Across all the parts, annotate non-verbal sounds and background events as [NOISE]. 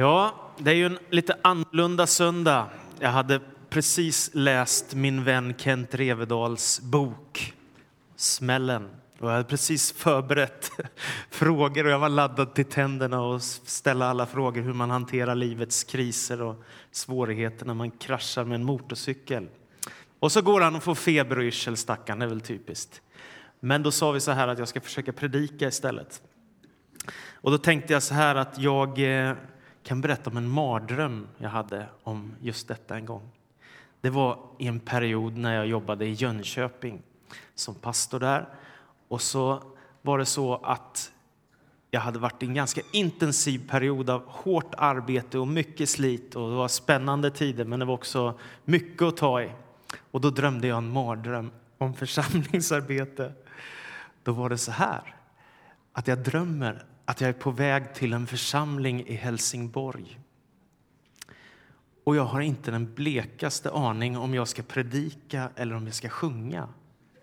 Ja, det är ju en lite annorlunda söndag. Jag hade precis läst min vän Kent Revedals bok Smällen. Och jag hade precis förberett [LAUGHS] frågor och jag var laddad till tänderna och ställa alla frågor hur man hanterar livets kriser och svårigheter när man kraschar med en motorcykel. Och så går han och får feber och yrsel, stackarn, det är väl typiskt. Men då sa vi så här att jag ska försöka predika istället. Och då tänkte jag så här att jag eh, kan berätta om en mardröm jag hade om just detta en gång. Det var i en period när jag jobbade i Jönköping som pastor där. Och så var det så att jag hade varit i en ganska intensiv period av hårt arbete och mycket slit. Och det var spännande tider, men det var också mycket att ta i. Och då drömde jag en mardröm om [LAUGHS] församlingsarbete. Då var det så här, att jag drömmer att jag är på väg till en församling i Helsingborg. Och jag har inte den blekaste aning om jag ska predika eller om jag ska sjunga.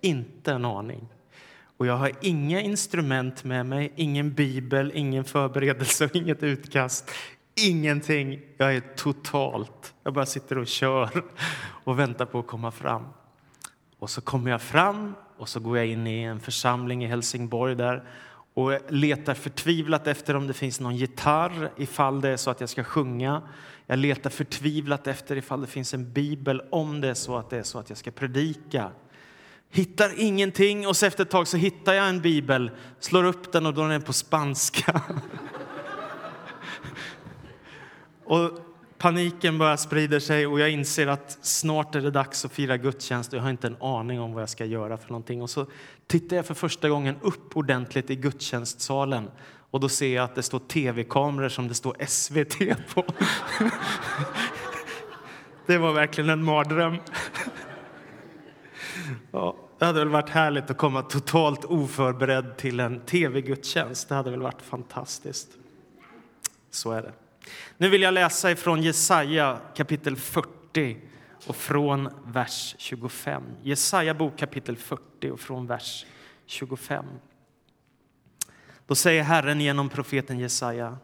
Inte en aning. Och jag har inga instrument med mig, ingen bibel, ingen förberedelse och [LAUGHS] inget utkast. Ingenting. Jag är totalt... Jag bara sitter och kör [LAUGHS] och väntar på att komma fram. Och så kommer jag fram och så går jag in i en församling i Helsingborg där och letar förtvivlat efter om det finns någon gitarr ifall det är så att jag ska sjunga. Jag letar förtvivlat efter ifall det finns en bibel om det är så att det är så att jag ska predika. Hittar ingenting och så efter ett tag så hittar jag en bibel, slår upp den och då är den på spanska. [LAUGHS] och paniken börjar sprida sig och jag inser att snart är det dags att fira gudstjänst och jag har inte en aning om vad jag ska göra för någonting. Och så tittar jag för första gången upp ordentligt i gudstjänstsalen och då ser jag att det står tv-kameror som det står SVT på. [LAUGHS] det var verkligen en mardröm. ja, det hade väl varit härligt att komma totalt oförberedd till en tv-gudstjänst. Det hade väl varit fantastiskt. Så är det. Nu vill jag läsa ifrån Jesaja kapitel 40 och från vers 25. Jesaja bok kapitel 40 och från vers 25. Då säger Herren genom profeten Jesaja.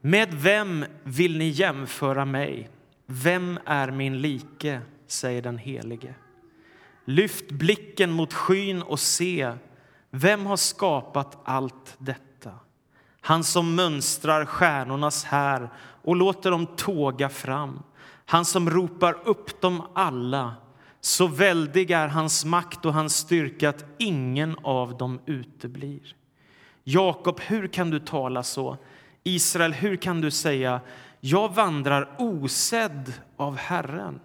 Med vem vill ni jämföra mig? Vem är min like? säger den helige. Lyft blicken mot skyn och se. Vem har skapat allt detta? Han som mönstrar stjärnornas här och låter dem tåga fram. Han som ropar upp dem alla. Så väldig är hans makt och hans styrka att ingen av dem uteblir. Jakob, hur kan du tala så? Israel, hur kan du säga jag vandrar osedd av Herren?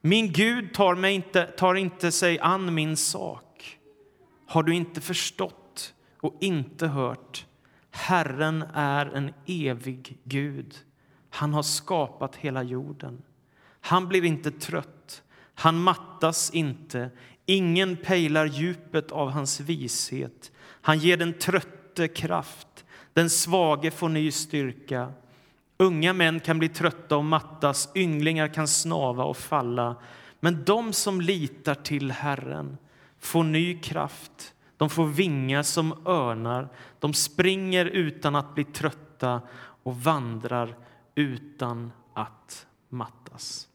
Min Gud tar, mig inte, tar inte sig an min sak. Har du inte förstått och inte hört? Herren är en evig Gud. Han har skapat hela jorden. Han blir inte trött, han mattas inte. Ingen pejlar djupet av hans vishet. Han ger den trötte kraft, den svage får ny styrka. Unga män kan bli trötta och mattas, ynglingar kan snava och falla. Men de som litar till Herren får ny kraft. De får vingar som örnar. De springer utan att bli trötta och vandrar utan att mattas.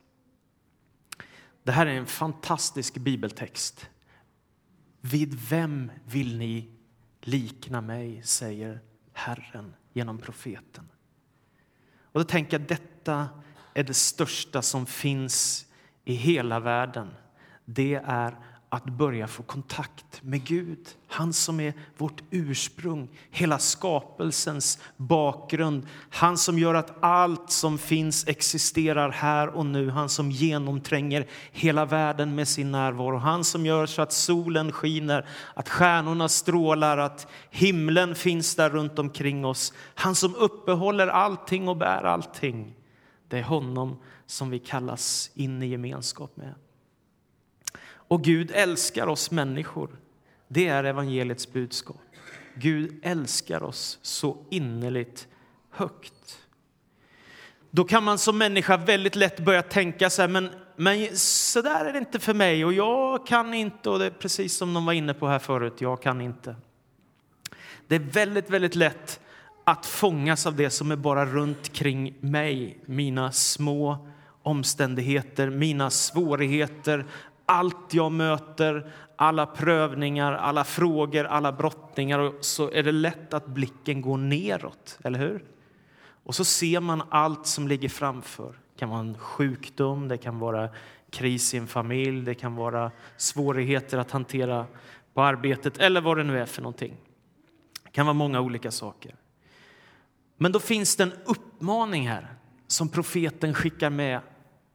Det här är en fantastisk bibeltext. Vid vem vill ni likna mig, säger Herren genom profeten. Och då tänker jag detta är det största som finns i hela världen. Det är att börja få kontakt med Gud, han som är vårt ursprung, hela skapelsens bakgrund. Han som gör att allt som finns existerar här och nu. Han som genomtränger hela världen med sin närvaro. Han som gör så att solen skiner, att stjärnorna strålar, att himlen finns där runt omkring oss. Han som uppehåller allting och bär allting. Det är honom som vi kallas in i gemenskap med. Och Gud älskar oss människor. Det är evangeliets budskap. Gud älskar oss så innerligt högt. Då kan man som människa väldigt lätt börja tänka så här, men, men så där är det inte för mig och jag kan inte och det är precis som de var inne på här förut, jag kan inte. Det är väldigt, väldigt lätt att fångas av det som är bara runt kring mig. Mina små omständigheter, mina svårigheter, allt jag möter, alla prövningar, alla frågor, alla brottningar. Så är det lätt att blicken går neråt, eller hur? Och så ser man allt som ligger framför. Det kan vara en sjukdom, det kan vara kris i en familj, det kan vara svårigheter att hantera på arbetet eller vad det nu är för någonting. Det kan vara många olika saker. Men då finns det en uppmaning här som profeten skickar med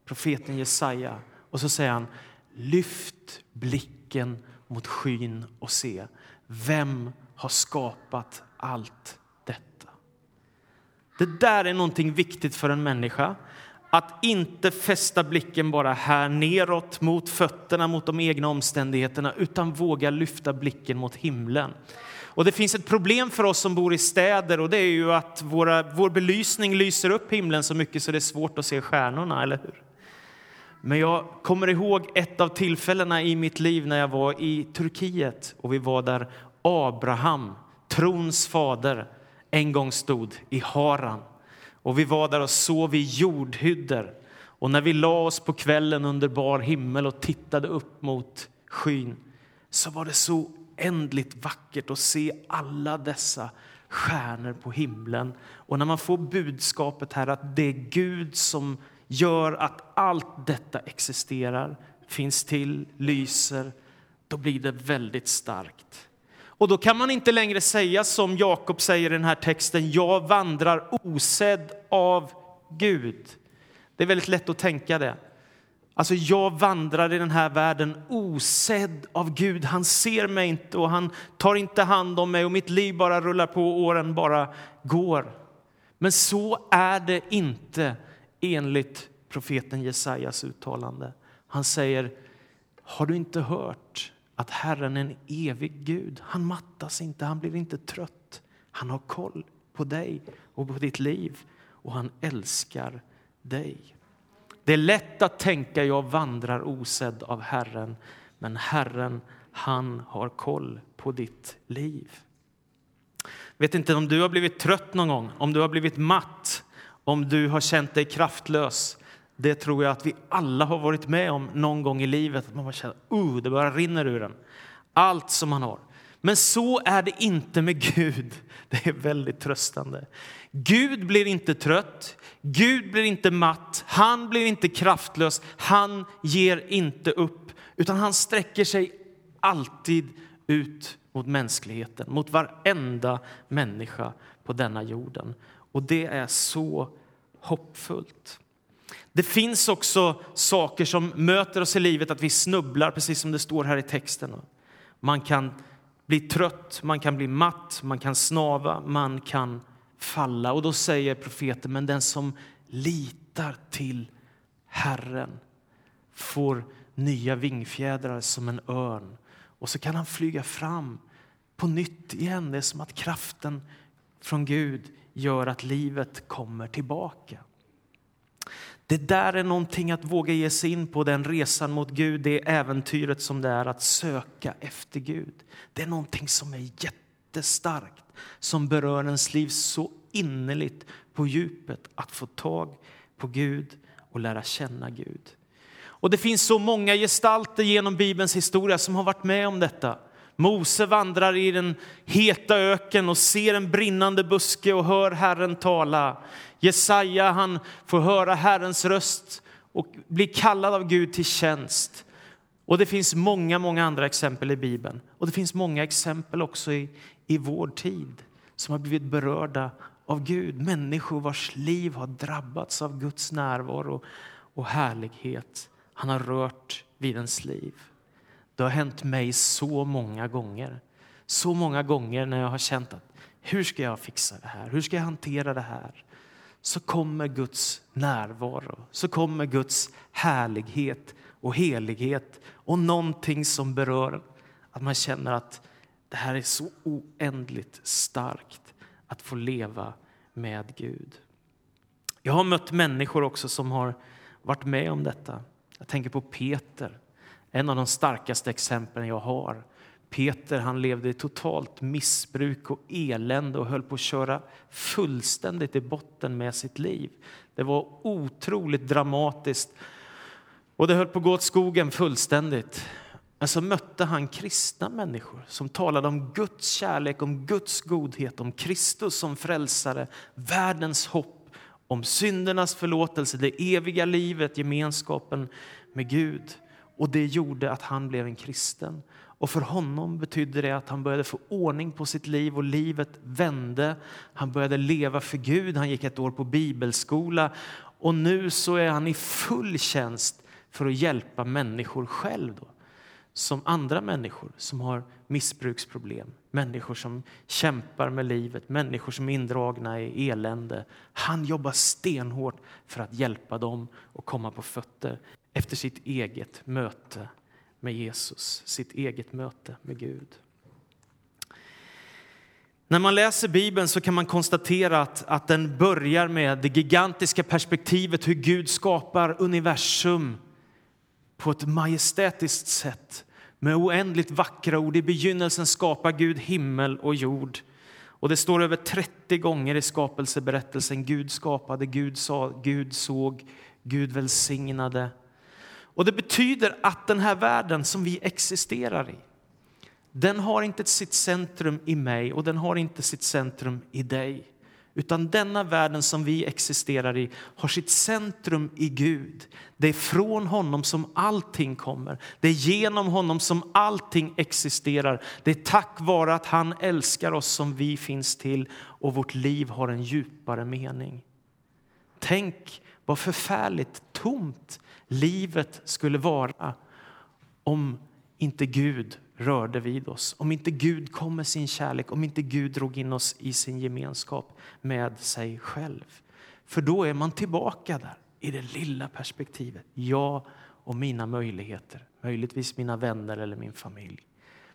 profeten Jesaja. Och så säger han, lyft blicken mot skyn och se. Vem har skapat allt detta? Det där är någonting viktigt för en människa. Att inte fästa blicken bara här neråt mot fötterna, mot de egna omständigheterna utan våga lyfta blicken mot himlen. Och det finns ett problem för oss som bor i städer och det är ju att våra, vår belysning lyser upp himlen så mycket så det är svårt att se stjärnorna, eller hur? Men jag kommer ihåg ett av tillfällena i mitt liv när jag var i Turkiet och vi var där Abraham, trons fader, en gång stod i Haran. Och vi var där och sov i jordhyddor. Och när vi la oss på kvällen under bar himmel och tittade upp mot skyn så var det så oändligt vackert att se alla dessa stjärnor på himlen. Och när man får budskapet här att det är Gud som gör att allt detta existerar, finns till, lyser, då blir det väldigt starkt. Och då kan man inte längre säga som Jakob säger i den här texten, jag vandrar osedd av Gud. Det är väldigt lätt att tänka det. Alltså jag vandrar i den här världen osedd av Gud. Han ser mig inte och han tar inte hand om mig och mitt liv bara rullar på och åren bara går. Men så är det inte enligt profeten Jesajas uttalande. Han säger, har du inte hört att Herren är en evig Gud? Han mattas inte, han blir inte trött. Han har koll på dig och på ditt liv och han älskar dig. Det är lätt att tänka jag vandrar osedd av Herren, men Herren, han har koll på ditt liv. vet inte om du har blivit trött någon gång, om du har blivit matt, om du har känt dig kraftlös. Det tror jag att vi alla har varit med om någon gång i livet. Att man bara känner uh, det bara rinner ur en. Allt som man har. Men så är det inte med Gud. [LAUGHS] Det är väldigt tröstande. Gud blir inte trött, Gud blir inte matt, han blir inte kraftlös, han ger inte upp, utan han sträcker sig alltid ut mot mänskligheten, mot varenda människa på denna jorden. Och det är så hoppfullt. Det finns också saker som möter oss i livet, att vi snubblar, precis som det står här i texten. Man kan bli trött, man kan bli matt, man kan snava, man kan falla. Och då säger profeten, men den som litar till Herren får nya vingfjädrar som en örn. Och så kan han flyga fram på nytt igen. Det är som att kraften från Gud gör att livet kommer tillbaka. Det där är någonting att våga ge sig in på, den resan mot Gud, det äventyret som det är att söka efter Gud. Det är någonting som är jättestarkt, som berör ens liv så innerligt på djupet, att få tag på Gud och lära känna Gud. Och det finns så många gestalter genom Bibelns historia som har varit med om detta. Mose vandrar i den heta öken och ser en brinnande buske och hör Herren tala. Jesaja han får höra Herrens röst och blir kallad av Gud till tjänst. Och det finns många, många andra exempel i Bibeln. Och det finns många exempel också i, i vår tid som har blivit berörda av Gud. Människor vars liv har drabbats av Guds närvaro och härlighet. Han har rört vid ens liv. Det har hänt mig så många gånger. Så många gånger när jag har känt att hur ska jag fixa det här? Hur ska jag hantera det här? Så kommer Guds närvaro, så kommer Guds härlighet och helighet och någonting som berör att man känner att det här är så oändligt starkt att få leva med Gud. Jag har mött människor också som har varit med om detta. Jag tänker på Peter, en av de starkaste exemplen jag har Peter han levde i totalt missbruk och elände och höll på att köra fullständigt i botten med sitt liv. Det var otroligt dramatiskt och det höll på att gå åt skogen fullständigt. Men så mötte han kristna människor som talade om Guds kärlek, om Guds godhet, om Kristus som frälsare, världens hopp, om syndernas förlåtelse, det eviga livet, gemenskapen med Gud. Och det gjorde att han blev en kristen. Och för honom betydde det att han började få ordning på sitt liv och livet vände. Han började leva för Gud, han gick ett år på bibelskola och nu så är han i full tjänst för att hjälpa människor själv. Då. Som andra människor som har missbruksproblem, människor som kämpar med livet, människor som är indragna i elände. Han jobbar stenhårt för att hjälpa dem och komma på fötter efter sitt eget möte med Jesus, sitt eget möte med Gud. När man läser Bibeln så kan man konstatera att, att den börjar med det gigantiska perspektivet hur Gud skapar universum på ett majestätiskt sätt med oändligt vackra ord. I begynnelsen skapar Gud himmel och jord. Och Det står över 30 gånger i skapelseberättelsen Gud skapade, Gud sa, Gud såg, Gud välsignade. Och Det betyder att den här världen som vi existerar i den har inte sitt centrum i mig och den har inte sitt centrum i dig. Utan denna världen som vi existerar i har sitt centrum i Gud. Det är från honom som allting kommer. Det är genom honom som allting existerar. Det är tack vare att han älskar oss som vi finns till och vårt liv har en djupare mening. Tänk vad förfärligt tomt livet skulle vara om inte Gud rörde vid oss, om inte Gud kom med sin kärlek, om inte Gud drog in oss i sin gemenskap med sig själv. För då är man tillbaka där i det lilla perspektivet. Jag och mina möjligheter, möjligtvis mina vänner eller min familj.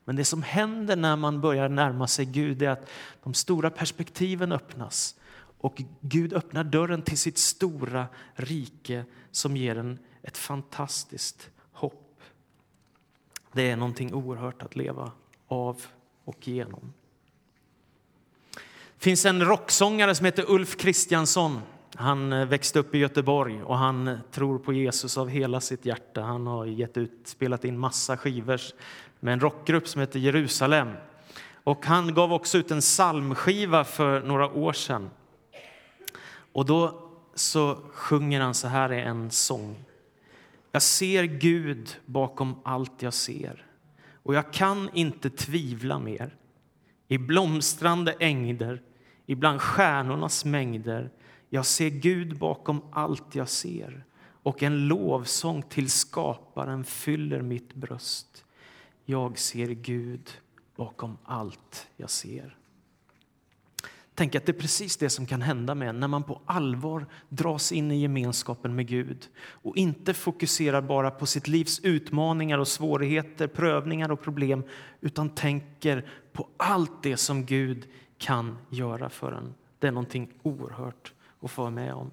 Men det som händer när man börjar närma sig Gud är att de stora perspektiven öppnas och Gud öppnar dörren till sitt stora rike som ger en ett fantastiskt hopp. Det är någonting oerhört att leva av och genom. Det finns en rocksångare som heter Ulf Kristiansson. Han eh, växte upp i Göteborg och han eh, tror på Jesus av hela sitt hjärta. Han har gett ut, spelat in massa skivor med en rockgrupp som heter Jerusalem. Och han gav också ut en psalmskiva för några år sedan. Och då så sjunger han så här i en sång. Jag ser Gud bakom allt jag ser och jag kan inte tvivla mer. I blomstrande ängder, ibland stjärnornas mängder jag ser Gud bakom allt jag ser och en lovsång till skaparen fyller mitt bröst. Jag ser Gud bakom allt jag ser. Tänk att det är precis det som kan hända med när man på allvar dras in i gemenskapen med Gud och inte fokuserar bara på sitt livs utmaningar och svårigheter, prövningar och problem utan tänker på allt det som Gud kan göra för en. Det är någonting oerhört att få med om.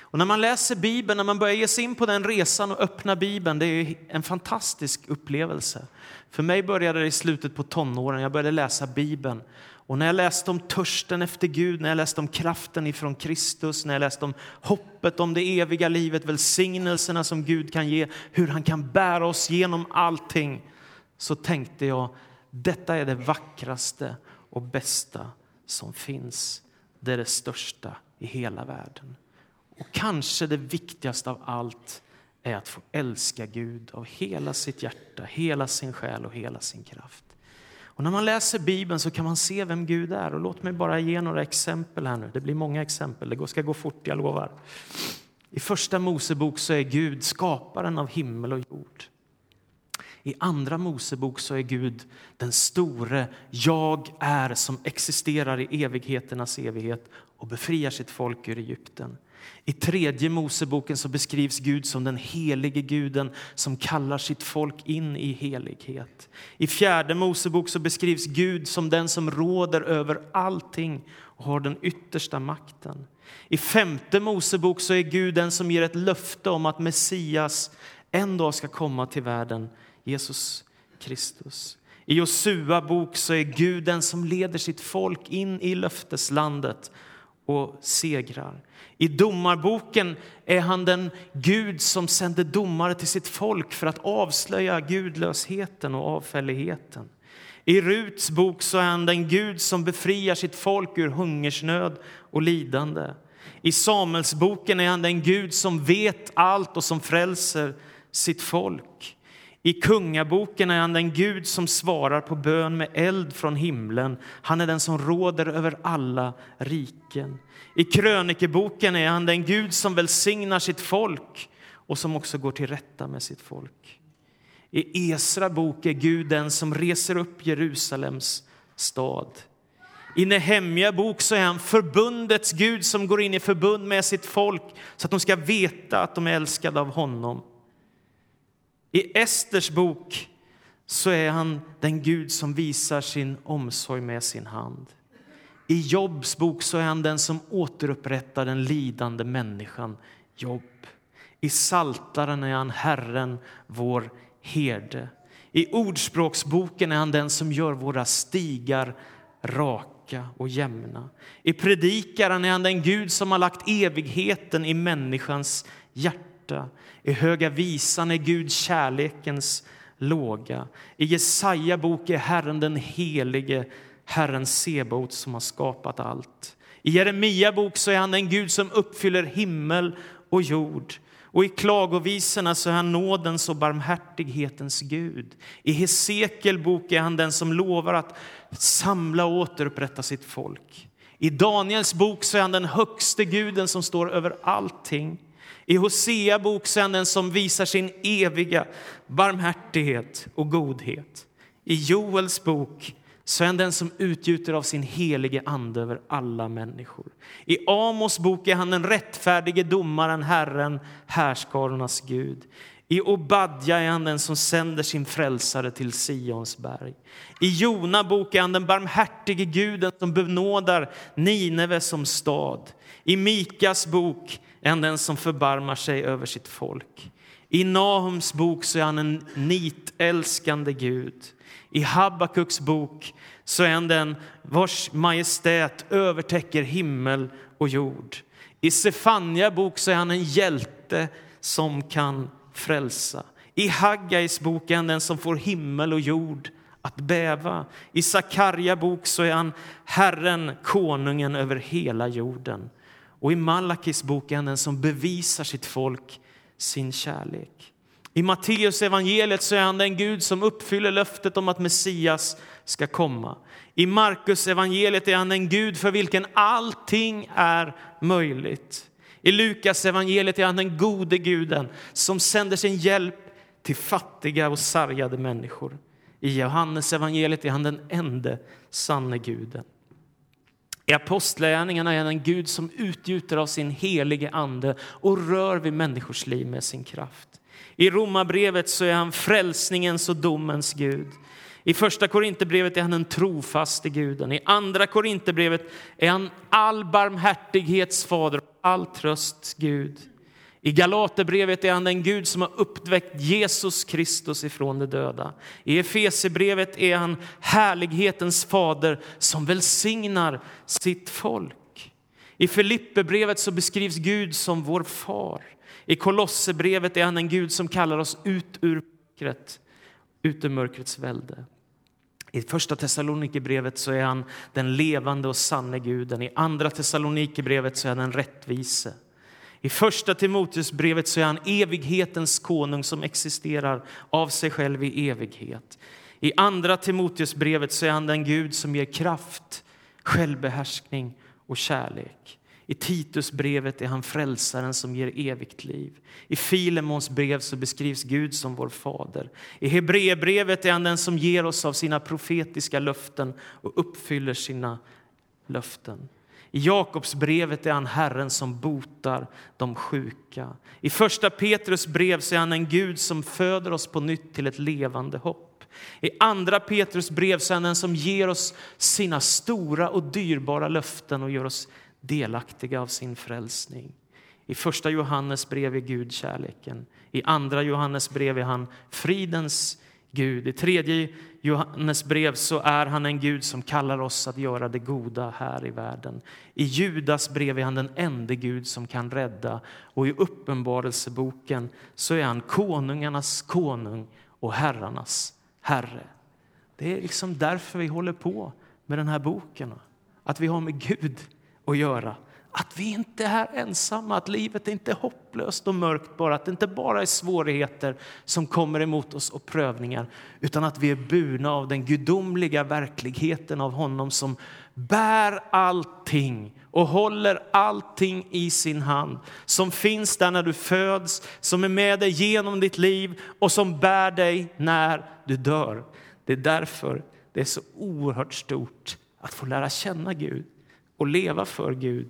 Och när man läser Bibeln, när man börjar ge sig in på den resan och öppna Bibeln, det är en fantastisk upplevelse. För mig började det i slutet på tonåren, jag började läsa Bibeln och när jag läste om törsten efter Gud, när jag läste om kraften ifrån Kristus, när jag läste om hoppet om det eviga livet, välsignelserna som Gud kan ge, hur han kan bära oss genom allting, så tänkte jag, detta är det vackraste och bästa som finns. Det är det största i hela världen. Och kanske det viktigaste av allt är att få älska Gud av hela sitt hjärta, hela sin själ och hela sin kraft. Och när man läser Bibeln så kan man se vem Gud är. Och låt mig bara ge några exempel här nu. Det blir många exempel. Det ska gå fort, jag lovar. I första Mosebok så är Gud skaparen av himmel och jord. I andra Mosebok så är Gud den store jag är som existerar i evigheternas evighet och befriar sitt folk ur Egypten. I tredje Moseboken så beskrivs Gud som den helige guden som kallar sitt folk in i helighet. I fjärde Mosebok så beskrivs Gud som den som råder över allting och har den yttersta makten. I femte Mosebok så är Gud den som ger ett löfte om att Messias en dag ska komma till världen, Jesus Kristus. I Josua bok så är Gud den som leder sitt folk in i löfteslandet och segrar. I Domarboken är han den Gud som sänder domare till sitt folk för att avslöja gudlösheten och avfälligheten. I Ruts bok så är han den Gud som befriar sitt folk ur hungersnöd och lidande. I Samuelsboken är han den Gud som vet allt och som frälser sitt folk. I Kungaboken är han den Gud som svarar på bön med eld från himlen. Han är den som råder över alla riken. I Krönikeboken är han den Gud som välsignar sitt folk och som också går till rätta med sitt folk. I Esra bok är Gud den som reser upp Jerusalems stad. I Nehemja bok så är han förbundets Gud som går in i förbund med sitt folk så att de ska veta att de är älskade av honom. I Esters bok så är han den Gud som visar sin omsorg med sin hand. I Jobs bok så är han den som återupprättar den lidande människan Jobb. I Saltaren är han Herren, vår herde. I Ordspråksboken är han den som gör våra stigar raka och jämna. I Predikaren är han den Gud som har lagt evigheten i människans hjärta. I Höga visan är Gud kärlekens låga. I Jesaja bok är Herren den helige, Herren Sebaot som har skapat allt. I Jeremia bok så är han den Gud som uppfyller himmel och jord. Och i klagovisorna så är han nådens och barmhärtighetens Gud. I Hesekiel bok är han den som lovar att samla och återupprätta sitt folk. I Daniels bok så är han den högste guden som står över allting. I Hosea bok är han den som visar sin eviga barmhärtighet och godhet. I Joels bok så är han den som utgjuter av sin helige ande över alla människor. I Amos bok är han den rättfärdige domaren, Herren, härskarornas Gud. I Obadja är han den som sänder sin frälsare till Sions berg. I Jona bok är han den barmhärtige guden som benådar Nineve som stad. I Mikas bok än den som förbarmar sig över sitt folk. I Nahums bok så är han en nitälskande Gud. I Habakuks bok så är han den vars majestät övertäcker himmel och jord. I Sefania bok så är han en hjälte som kan frälsa. I Haggais bok är han den som får himmel och jord att bäva. I Sakarja bok så är han Herren, konungen över hela jorden. Och i Malakis bok är han den som bevisar sitt folk sin kärlek. I Matteus evangeliet så är han den Gud som uppfyller löftet om att Messias ska komma. I Markus evangeliet är han den Gud för vilken allting är möjligt. I Lukas evangeliet är han den gode guden som sänder sin hjälp till fattiga och sargade människor. I Johannes evangeliet är han den enda sanne guden. I Apostlagärningarna är han en Gud som utgjuter av sin helige ande och rör vid människors liv med sin kraft. I Romarbrevet så är han frälsningens och domens Gud. I första Korinthierbrevet är han den trofaste guden. I andra Korinthierbrevet är han all barmhärtighets fader, all trösts Gud. I Galaterbrevet är han den Gud som har uppväckt Jesus Kristus ifrån de döda. I Efesierbrevet är han härlighetens fader som välsignar sitt folk. I Filipperbrevet så beskrivs Gud som vår far. I Kolosserbrevet är han en Gud som kallar oss ut ur mörkret, ut ur mörkrets välde. I första Thessalonikerbrevet så är han den levande och sanne guden. I andra Thessalonikerbrevet så är han den rättvise. I första Timoteusbrevet så är han evighetens konung som existerar av sig själv i evighet. I andra Timoteusbrevet så är han den Gud som ger kraft, självbehärskning och kärlek. I Titusbrevet är han frälsaren som ger evigt liv. I Filemons brev så beskrivs Gud som vår fader. I Hebreerbrevet är han den som ger oss av sina profetiska löften och uppfyller sina löften. I Jakobsbrevet är han Herren som botar de sjuka. I första Petrus brev så är han en Gud som föder oss på nytt till ett levande hopp. I andra Petrus brev så är han den som ger oss sina stora och dyrbara löften och gör oss delaktiga av sin frälsning. I första Johannes brev är Gud kärleken. I andra Johannes brev är han fridens Gud. I tredje Johannes brev så är han en Gud som kallar oss att göra det goda här i världen. I Judas brev är han den enda Gud som kan rädda och i Uppenbarelseboken så är han konungarnas konung och herrarnas herre. Det är liksom därför vi håller på med den här boken. Att vi har med Gud att göra. Att vi inte är ensamma, att livet inte är hopplöst och mörkt bara. Att det inte bara är svårigheter som kommer emot oss och prövningar. Utan att vi är burna av den gudomliga verkligheten av honom som bär allting och håller allting i sin hand. Som finns där när du föds, som är med dig genom ditt liv och som bär dig när du dör. Det är därför det är så oerhört stort att få lära känna Gud och leva för Gud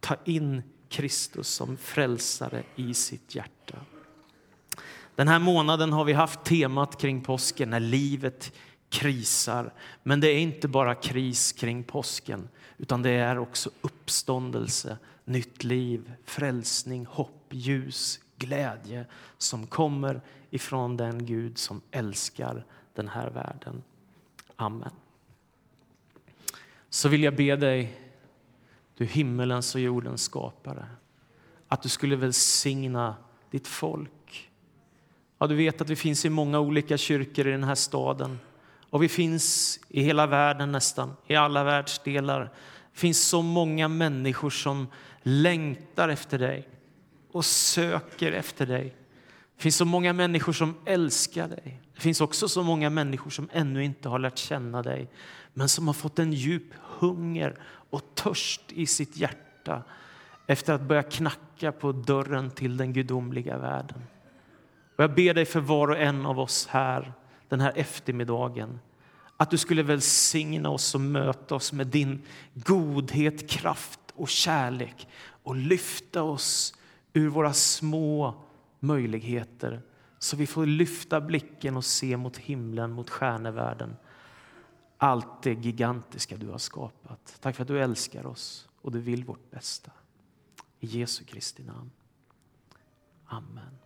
ta in Kristus som frälsare i sitt hjärta. Den här månaden har vi haft temat kring påsken när livet krisar. Men det är inte bara kris kring påsken utan det är också uppståndelse, nytt liv, frälsning, hopp, ljus, glädje som kommer ifrån den Gud som älskar den här världen. Amen. Så vill jag be dig, du himmelens och jordens skapare, att du skulle välsigna ditt folk. Ja, du vet att vi finns i många olika kyrkor i den här staden och vi finns i hela världen nästan, i alla världsdelar. Det finns så många människor som längtar efter dig och söker efter dig. Det finns så många människor som älskar dig. Det finns också så många människor som ännu inte har lärt känna dig men som har fått en djup hunger och törst i sitt hjärta efter att börja knacka på dörren till den gudomliga världen. Och jag ber dig för var och en av oss här den här eftermiddagen att du skulle välsigna oss och möta oss med din godhet, kraft och kärlek och lyfta oss ur våra små möjligheter så vi får lyfta blicken och se mot himlen, mot stjärnevärlden. Allt det gigantiska du har skapat. Tack för att du älskar oss och du vill vårt bästa. I Jesu Kristi namn. Amen.